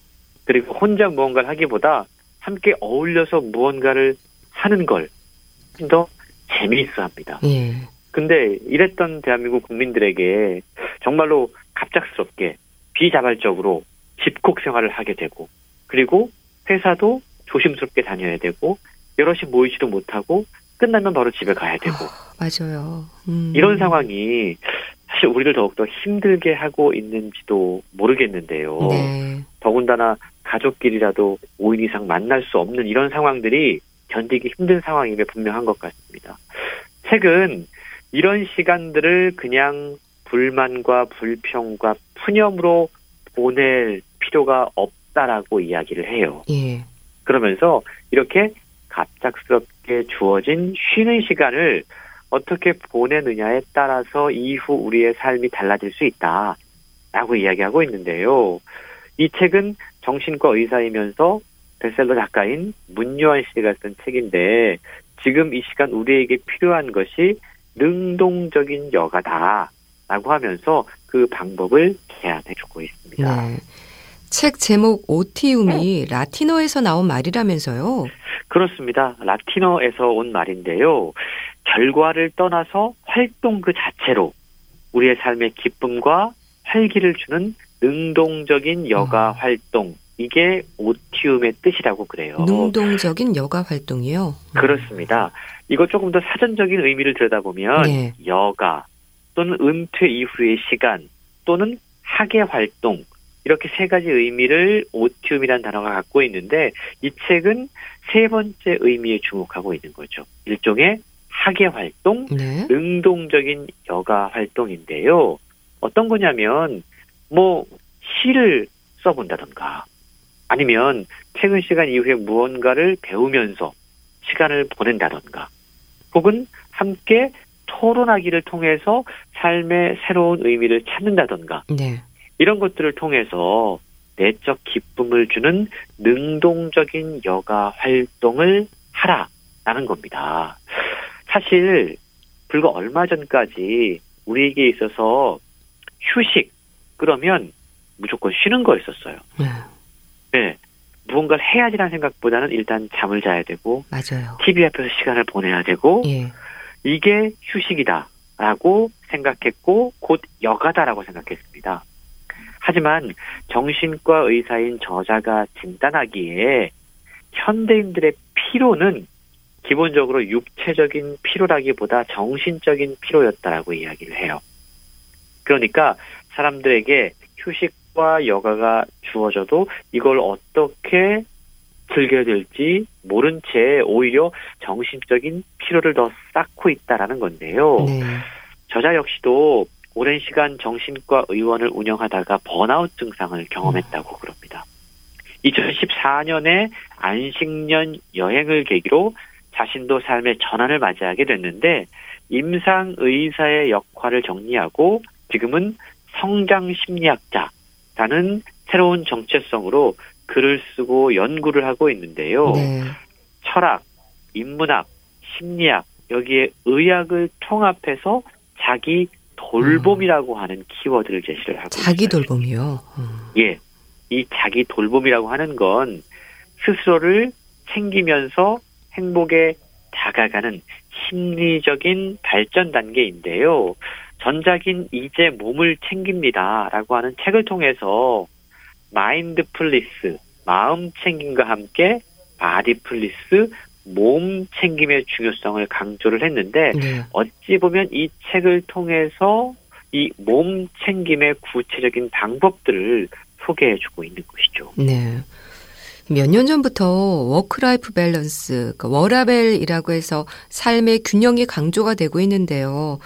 그리고 혼자 무언가를 하기보다 함께 어울려서 무언가를 하는 걸 더 재미있어 합니다. 예. 근데 이랬던 대한민국 국민들에게 정말로 갑작스럽게 비자발적으로 집콕 생활을 하게 되고 그리고 회사도 조심스럽게 다녀야 되고 여럿이 모이지도 못하고 끝나면 바로 집에 가야 되고 맞아요. 음. 이런 상황이 사실 우리를 더욱더 힘들게 하고 있는지도 모르겠는데요. 네. 더군다나 가족끼리라도 5인 이상 만날 수 없는 이런 상황들이 견디기 힘든 상황임에 분명한 것 같습니다. 책은 이런 시간들을 그냥 불만과 불평과 푸념으로 보낼 필요가 없다라고 이야기를 해요. 예. 그러면서 이렇게 갑작스럽게 주어진 쉬는 시간을 어떻게 보내느냐에 따라서 이후 우리의 삶이 달라질 수 있다 라고 이야기하고 있는데요. 이 책은 정신과 의사이면서 베셀러 작가인 문요한 씨가 쓴 책인데 지금 이 시간 우리에게 필요한 것이 능동적인 여가다 라고 하면서 그 방법을 제안해 주고 있습니다. 네. 책 제목 오티움이 라틴어에서 나온 말이라면서요. 그렇습니다. 라틴어에서 온 말인데요. 결과를 떠나서 활동 그 자체로 우리의 삶의 기쁨과 활기를 주는 능동적인 여가 아. 활동. 이게 오티움의 뜻이라고 그래요. 능동적인 여가 활동이요. 그렇습니다. 이거 조금 더 사전적인 의미를 들여다보면 네. 여가 또는 은퇴 이후의 시간 또는 학예 활동 이렇게 세 가지 의미를 오티움이라는 단어가 갖고 있는데 이 책은 세 번째 의미에 주목하고 있는 거죠. 일종의 학예 활동, 네. 능동적인 여가 활동인데요. 어떤 거냐면 뭐 시를 써본다던가 아니면 퇴근 시간 이후에 무언가를 배우면서 시간을 보낸다던가 혹은 함께 토론하기를 통해서 삶의 새로운 의미를 찾는다던가 네. 이런 것들을 통해서 내적 기쁨을 주는 능동적인 여가 활동을 하라라는 겁니다. 사실 불과 얼마 전까지 우리에게 있어서 휴식 그러면 무조건 쉬는 거였었어요. 네. 네. 무언가를 해야지라는 생각보다는 일단 잠을 자야 되고 맞아요. TV 앞에서 시간을 보내야 되고 예. 이게 휴식이다라고 생각했고 곧 여가다라고 생각했습니다. 하지만 정신과 의사인 저자가 진단하기에 현대인들의 피로는 기본적으로 육체적인 피로라기보다 정신적인 피로였다라고 이야기를 해요. 그러니까 사람들에게 휴식과 여가가 주어져도 이걸 어떻게 즐겨야 될지 모른 채 오히려 정신적인 피로를 더 쌓고 있다라는 건데요. 네. 저자 역시도 오랜 시간 정신과 의원을 운영하다가 번아웃 증상을 경험했다고 그럽니다. 2014년에 안식년 여행을 계기로 자신도 삶의 전환을 맞이하게 됐는데 임상 의사의 역할을 정리하고 지금은 성장 심리학자라는 새로운 정체성으로 글을 쓰고 연구를 하고 있는데요. 네. 철학, 인문학, 심리학 여기에 의학을 통합해서 자기 돌봄이라고 하는 키워드를 제시를 하고 자기 있어요. 돌봄이요. 음. 예. 이 자기 돌봄이라고 하는 건 스스로를 챙기면서 행복에 다가가는 심리적인 발전 단계인데요. 전작인 이제 몸을 챙깁니다라고 하는 책을 통해서 mindfulness, 마음 챙김과 함께 bodyfulness, 몸 챙김의 중요성을 강조를 했는데 네. 어찌 보면 이 책을 통해서 이 몸 챙김의 구체적인 방법들을 소개해주고 있는 것이죠. 네. 몇 년 전부터 work-life balance, 그러니까 워라밸이라고 해서 삶의 균형이 강조가 되고 있는데요.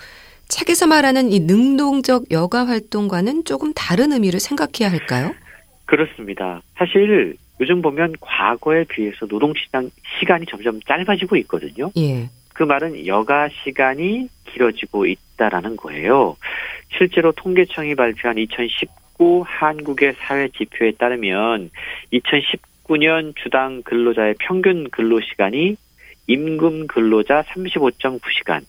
책에서 말하는 이 능동적 여가 활동과는 조금 다른 의미를 생각해야 할까요? 그렇습니다. 사실 요즘 보면 과거에 비해서 노동 시장 시간이 점점 짧아지고 있거든요. 예. 그 말은 여가 시간이 길어지고 있다라는 거예요. 실제로 통계청이 발표한 2019 한국의 사회 지표에 따르면 2019년 주당 근로자의 평균 근로 시간이 임금 근로자 35.9시간,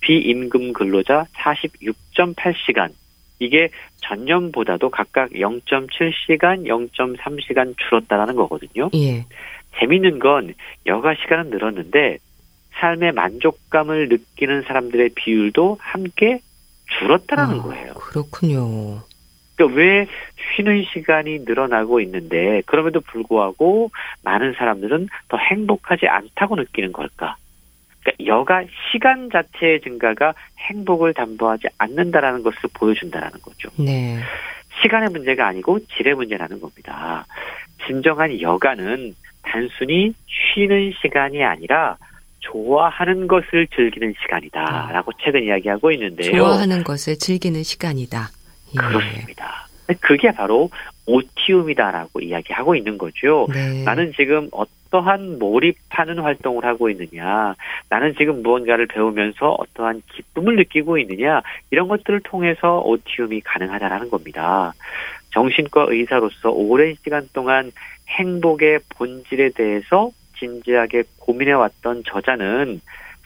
비임금 근로자 46.8시간. 이게 전년보다도 각각 0.7시간, 0.3시간 줄었다라는 거거든요. 예. 재밌는 건 여가 시간은 늘었는데 삶의 만족감을 느끼는 사람들의 비율도 함께 줄었다라는 아, 거예요. 그렇군요. 그러니까 왜 쉬는 시간이 늘어나고 있는데 그럼에도 불구하고 많은 사람들은 더 행복하지 않다고 느끼는 걸까? 그러니까 여가 시간 자체의 증가가 행복을 담보하지 않는다라는 것을 보여준다라는 거죠. 네. 시간의 문제가 아니고 질의 문제라는 겁니다. 진정한 여가는 단순히 쉬는 시간이 아니라 좋아하는 것을 즐기는 시간이다라고 책은 이야기하고 있는데요. 좋아하는 것을 즐기는 시간이다. 예. 그렇습니다. 그게 바로 오티움이다라고 이야기하고 있는 거죠. 네. 나는 지금 어떠한 몰입하는 활동을 하고 있느냐, 나는 지금 무언가를 배우면서 어떠한 기쁨을 느끼고 있느냐, 이런 것들을 통해서 오티움이 가능하다라는 겁니다. 정신과 의사로서 오랜 시간 동안 행복의 본질에 대해서 진지하게 고민해왔던 저자는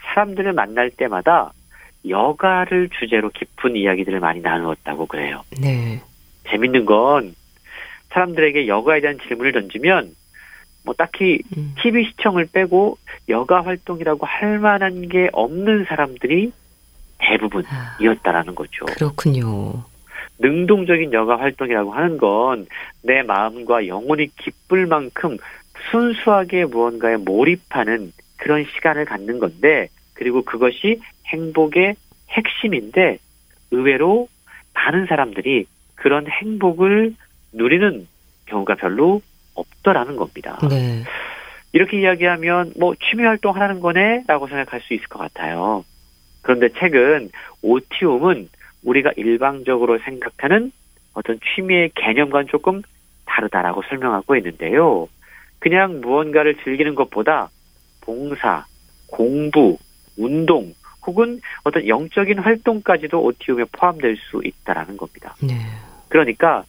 사람들을 만날 때마다 여가를 주제로 깊은 이야기들을 많이 나누었다고 그래요. 네. 재밌는 건 사람들에게 여가에 대한 질문을 던지면 뭐 딱히 음. TV 시청을 빼고 여가 활동이라고 할 만한 게 없는 사람들이 아, 대부분이었다라는 거죠. 그렇군요. 능동적인 여가 활동이라고 하는 건 내 마음과 영혼이 기쁠 만큼 순수하게 무언가에 몰입하는 그런 시간을 갖는 건데 그리고 그것이 행복의 핵심인데 의외로 많은 사람들이 그런 행복을 누리는 경우가 별로 없더라는 겁니다. 네. 이렇게 이야기하면 뭐 취미 활동 하라는 거네라고 생각할 수 있을 것 같아요. 그런데 책은 오티움은 우리가 일방적으로 생각하는 어떤 취미의 개념과는 조금 다르다라고 설명하고 있는데요. 그냥 무언가를 즐기는 것보다 봉사, 공부, 운동 혹은 어떤 영적인 활동까지도 오티움에 포함될 수 있다라는 겁니다. 네. 그러니까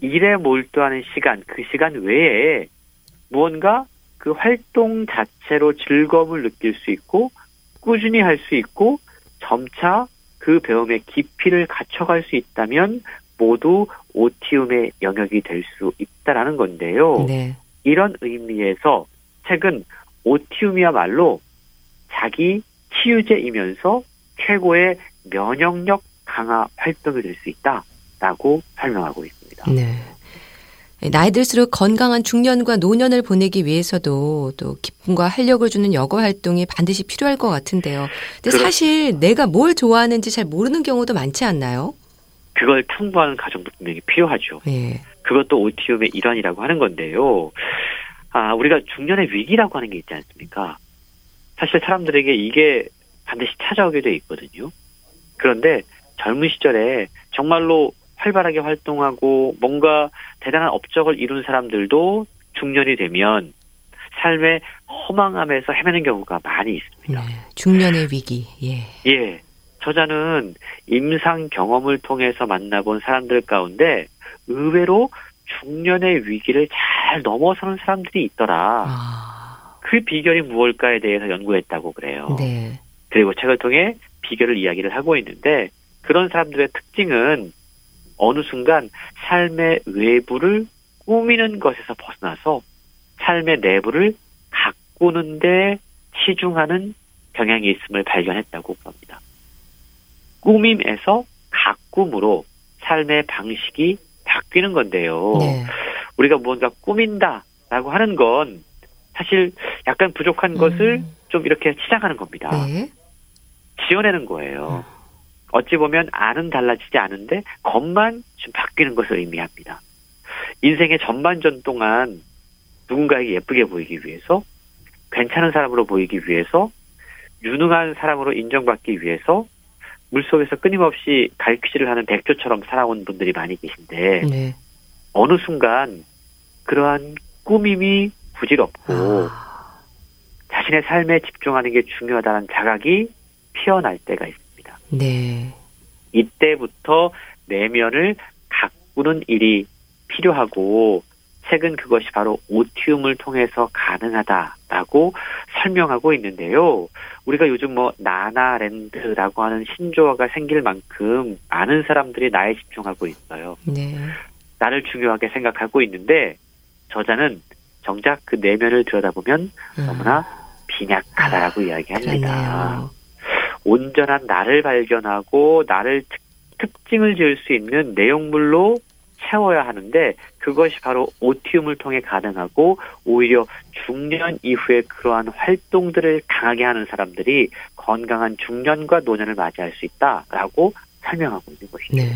일에 몰두하는 시간, 그 시간 외에 무언가 그 활동 자체로 즐거움을 느낄 수 있고 꾸준히 할 수 있고 점차 그 배움의 깊이를 갖춰갈 수 있다면 모두 오티움의 영역이 될 수 있다라는 건데요. 네. 이런 의미에서 책은 오티움이야말로 자기 치유제이면서 최고의 면역력 강화 활동이 될 수 있다라고 설명하고 있습니다. 네. 나이 들수록 건강한 중년과 노년을 보내기 위해서도 또 기쁨과 활력을 주는 여가 활동이 반드시 필요할 것 같은데요. 근데 그렇- 사실 내가 뭘 좋아하는지 잘 모르는 경우도 많지 않나요? 그걸 탐구하는 과정도 분명히 필요하죠. 예. 그것도 오티움의 일환이라고 하는 건데요. 아, 우리가 중년의 위기라고 하는 게 있지 않습니까? 사실 사람들에게 이게 반드시 찾아오게 돼 있거든요. 그런데 젊은 시절에 정말로 활발하게 활동하고 뭔가 대단한 업적을 이룬 사람들도 중년이 되면 삶의 허망함에서 헤매는 경우가 많이 있습니다. 네. 중년의 위기. 예. 예. 저자는 임상 경험을 통해서 만나본 사람들 가운데 의외로 중년의 위기를 잘 넘어서는 사람들이 있더라. 아. 그 비결이 무엇일까에 대해서 연구했다고 그래요. 네. 그리고 책을 통해 비결을 이야기를 하고 있는데 그런 사람들의 특징은 어느 순간 삶의 외부를 꾸미는 것에서 벗어나서 삶의 내부를 가꾸는데 치중하는 경향이 있음을 발견했다고 합니다. 꾸밈에서 가꿈으로 삶의 방식이 바뀌는 건데요. 네. 우리가 무언가 꾸민다라고 하는 건 사실 약간 부족한 것을 음. 좀 이렇게 치장하는 겁니다. 네. 지어내는 거예요. 어찌 보면 안은 달라지지 않은데 겉만 좀 바뀌는 것을 의미합니다. 인생의 전반전 동안 누군가에게 예쁘게 보이기 위해서 괜찮은 사람으로 보이기 위해서 유능한 사람으로 인정받기 위해서 물속에서 끊임없이 갈퀴질을 하는 백조처럼 살아온 분들이 많이 계신데 네. 어느 순간 그러한 꾸밈이 부질없고 아. 자신의 삶에 집중하는 게 중요하다는 자각이 피어날 때가 있습니다. 네. 이때부터 내면을 가꾸는 일이 필요하고 책은 그것이 바로 오티움을 통해서 가능하다라고 설명하고 있는데요. 우리가 요즘 뭐 나나랜드라고 하는 신조어가 생길 만큼 많은 사람들이 나에 집중하고 있어요. 네. 나를 중요하게 생각하고 있는데 저자는 정작 그 내면을 들여다보면 음. 너무나 빈약하다라고 이야기합니다. 그렇네요. 온전한 나를 발견하고 나를 특, 특징을 지을 수 있는 내용물로 채워야 하는데 그것이 바로 오티움을 통해 가능하고 오히려 중년 이후에 그러한 활동들을 강하게 하는 사람들이 건강한 중년과 노년을 맞이할 수 있다라고 설명하고 있는 것이죠. 네.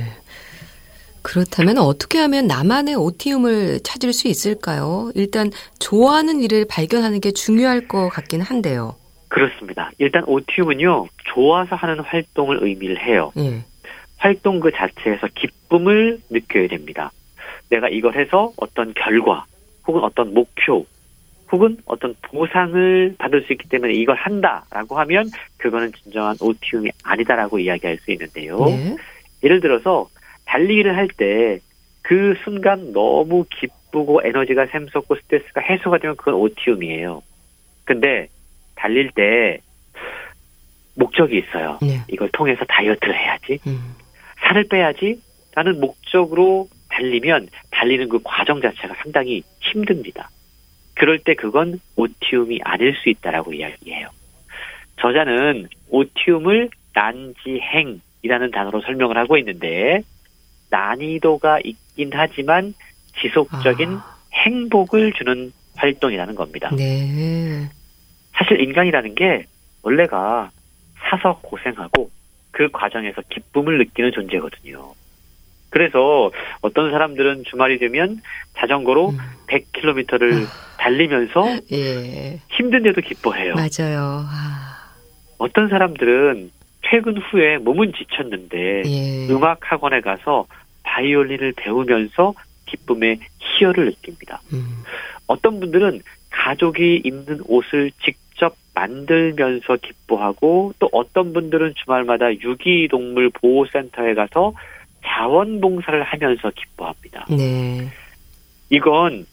그렇다면 어떻게 하면 나만의 오티움을 찾을 수 있을까요? 일단 좋아하는 일을 발견하는 게 중요할 것 같긴 한데요. 그렇습니다. 일단 오티움은요 좋아서 하는 활동을 의미를 해요. 예. 활동 그 자체에서 기쁨을 느껴야 됩니다. 내가 이걸 해서 어떤 결과, 혹은 어떤 목표, 혹은 어떤 보상을 받을 수 있기 때문에 이걸 한다라고 하면 그거는 진정한 오티움이 아니다라고 이야기할 수 있는데요. 네. 예를 들어서 달리기를 할 때 그 순간 너무 기쁘고 에너지가 샘솟고 스트레스가 해소가 되면 그건 오티움이에요. 근데 달릴 때 목적이 있어요. 네. 이걸 통해서 다이어트를 해야지. 음. 살을 빼야지 라는 목적으로 달리면 달리는 그 과정 자체가 상당히 힘듭니다. 그럴 때 그건 오티움이 아닐 수 있다라고 이야기해요. 저자는 오티움을 난지행이라는 단어로 설명을 하고 있는데 난이도가 있긴 하지만 지속적인 아. 행복을 주는 활동이라는 겁니다. 네. 사실 인간이라는 게 원래가 사서 고생하고 그 과정에서 기쁨을 느끼는 존재거든요. 그래서 어떤 사람들은 주말이 되면 자전거로 음. 100km를 달리면서 예. 힘든데도 기뻐해요. 맞아요. 아. 어떤 사람들은 퇴근 후에 몸은 지쳤는데 예. 음악 학원에 가서 바이올린을 배우면서 기쁨의 희열을 느낍니다. 음. 어떤 분들은 가족이 입는 옷을 직접 만들면서 기뻐하고 또 어떤 분들은 주말마다 유기동물 보호센터에 가서 자원봉사를 하면서 기뻐합니다. 네. 이건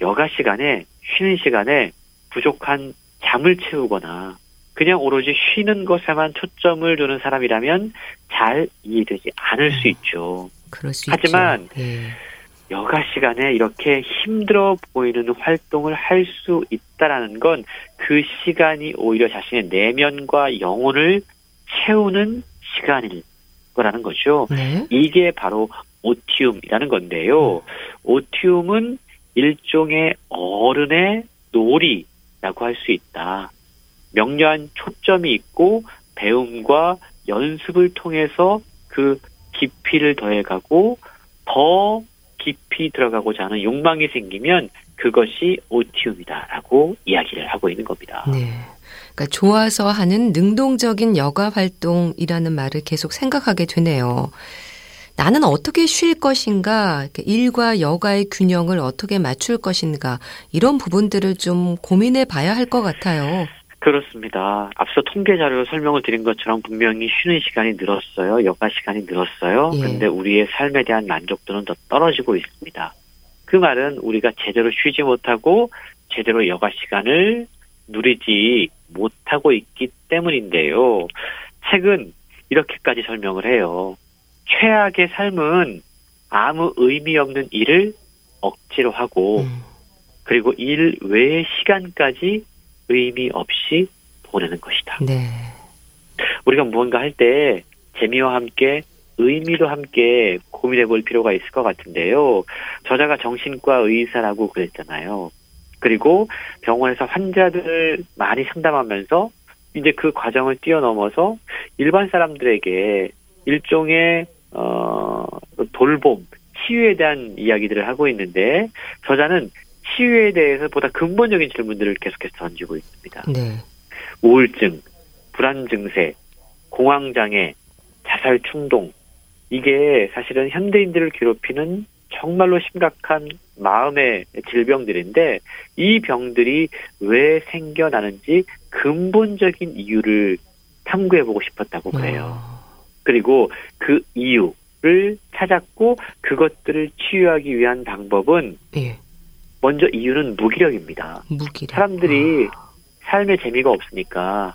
여가 시간에 쉬는 시간에 부족한 잠을 채우거나 그냥 오로지 쉬는 것에만 초점을 두는 사람이라면 잘 이해되지 않을 수 있죠. 그럴 수 하지만 있죠. 예. 여가 시간에 이렇게 힘들어 보이는 활동을 할 수 있다라는 건 그 시간이 오히려 자신의 내면과 영혼을 채우는 시간일 거라는 거죠. 네. 이게 바로 오티움이라는 건데요. 오티움은 일종의 어른의 놀이라고 할 수 있다. 명료한 초점이 있고 배움과 연습을 통해서 그 깊이를 더해가고 더 깊이 들어가고자 하는 욕망이 생기면 그것이 오티움이다라고 이야기를 하고 있는 겁니다. 네. 그러니까 좋아서 하는 능동적인 여가 활동이라는 말을 계속 생각하게 되네요. 나는 어떻게 쉴 것인가, 일과 여가의 균형을 어떻게 맞출 것인가, 이런 부분들을 좀 고민해 봐야 할 것 같아요. 그렇습니다. 앞서 통계 자료로 설명을 드린 것처럼 분명히 쉬는 시간이 늘었어요. 여가 시간이 늘었어요. 예. 근데 우리의 삶에 대한 만족도는 더 떨어지고 있습니다. 그 말은 우리가 제대로 쉬지 못하고 제대로 여가 시간을 누리지 못하고 있기 때문인데요. 책은 이렇게까지 설명을 해요. 최악의 삶은 아무 의미 없는 일을 억지로 하고 음, 그리고 일 외의 시간까지 의미 없이 보내는 것이다. 네. 우리가 무언가 할 때 재미와 함께 의미도 함께 고민해 볼 필요가 있을 것 같은데요. 저자가 정신과 의사라고 그랬잖아요. 그리고 병원에서 환자들 많이 상담하면서 이제 그 과정을 뛰어넘어서 일반 사람들에게 일종의 어 돌봄, 치유에 대한 이야기들을 하고 있는데 저자는 치유에 대해서 보다 근본적인 질문들을 계속해서 던지고 있습니다. 네. 우울증, 불안 증세, 공황 장애, 자살 충동 이게 사실은 현대인들을 괴롭히는 정말로 심각한 마음의 질병들인데 이 병들이 왜 생겨나는지 근본적인 이유를 탐구해 보고 싶었다고 그래요. 어, 그리고 그 이유를 찾았고 그것들을 치유하기 위한 방법은 예. 먼저 이유는 무기력입니다. 무기력. 사람들이 아, 삶에 재미가 없으니까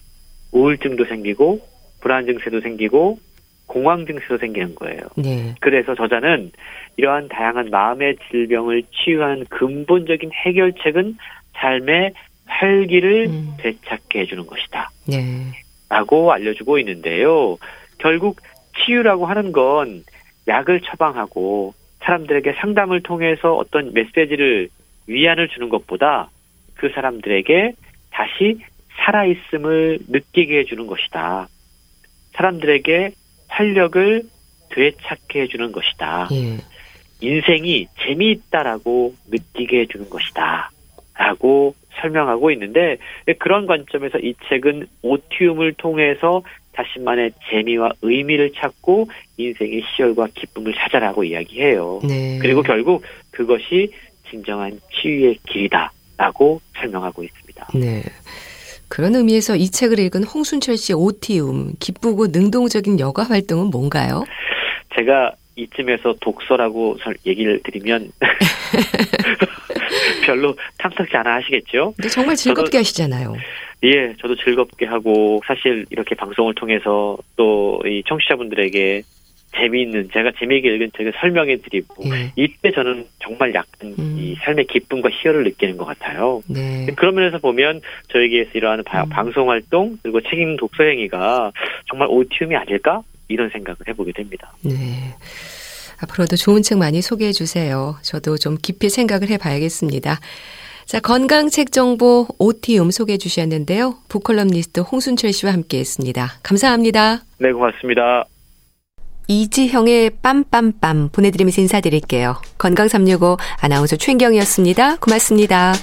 우울증도 생기고 불안 증세도 생기고 공황 증세도 생기는 거예요. 네. 그래서 저자는 이러한 다양한 마음의 질병을 치유하는 근본적인 해결책은 삶의 활기를 음, 되찾게 해주는 것이다. 네. 라고 알려주고 있는데요. 결국 치유라고 하는 건 약을 처방하고 사람들에게 상담을 통해서 어떤 메시지를 위안을 주는 것보다 그 사람들에게 다시 살아있음을 느끼게 해주는 것이다. 사람들에게 활력을 되찾게 해주는 것이다. 예. 인생이 재미있다라고 느끼게 해주는 것이다. 라고 설명하고 있는데 그런 관점에서 이 책은 오티움을 통해서 자신만의 재미와 의미를 찾고 인생의 시열과 기쁨을 찾아라고 이야기해요. 네. 그리고 결국 그것이 진정한 치유의 길이다라고 설명하고 있습니다. 네. 그런 의미에서 이 책을 읽은 홍순철 씨의 오티움, 기쁘고 능동적인 여가 활동은 뭔가요? 제가 이쯤에서 독서라고 설- 얘기를 드리면 별로 탐탁지 않아 하시겠죠? 근데 정말 즐겁게 하시잖아요. 예, 저도 즐겁게 하고 사실 이렇게 방송을 통해서 또 이 청취자분들에게 재미있는 제가 재미있게 읽은 책을 설명해 드리고 예. 이때 저는 정말 약간 음. 이 삶의 기쁨과 희열을 느끼는 것 같아요. 네. 그런 면에서 보면 저에게서 이러한 바- 음. 방송 활동 그리고 책 읽는 독서 행위가 정말 오티움이 아닐까 이런 생각을 해보게 됩니다. 네. 앞으로도 좋은 책 많이 소개해 주세요. 저도 좀 깊이 생각을 해 봐야겠습니다. 자, 건강책 정보 오티움 소개해 주셨는데요. 북컬럼니스트 홍순철 씨와 함께 했습니다. 감사합니다. 네, 고맙습니다. 이지형의 빰빰빰 보내드리면서 인사드릴게요. 건강365 아나운서 최인경이었습니다. 고맙습니다.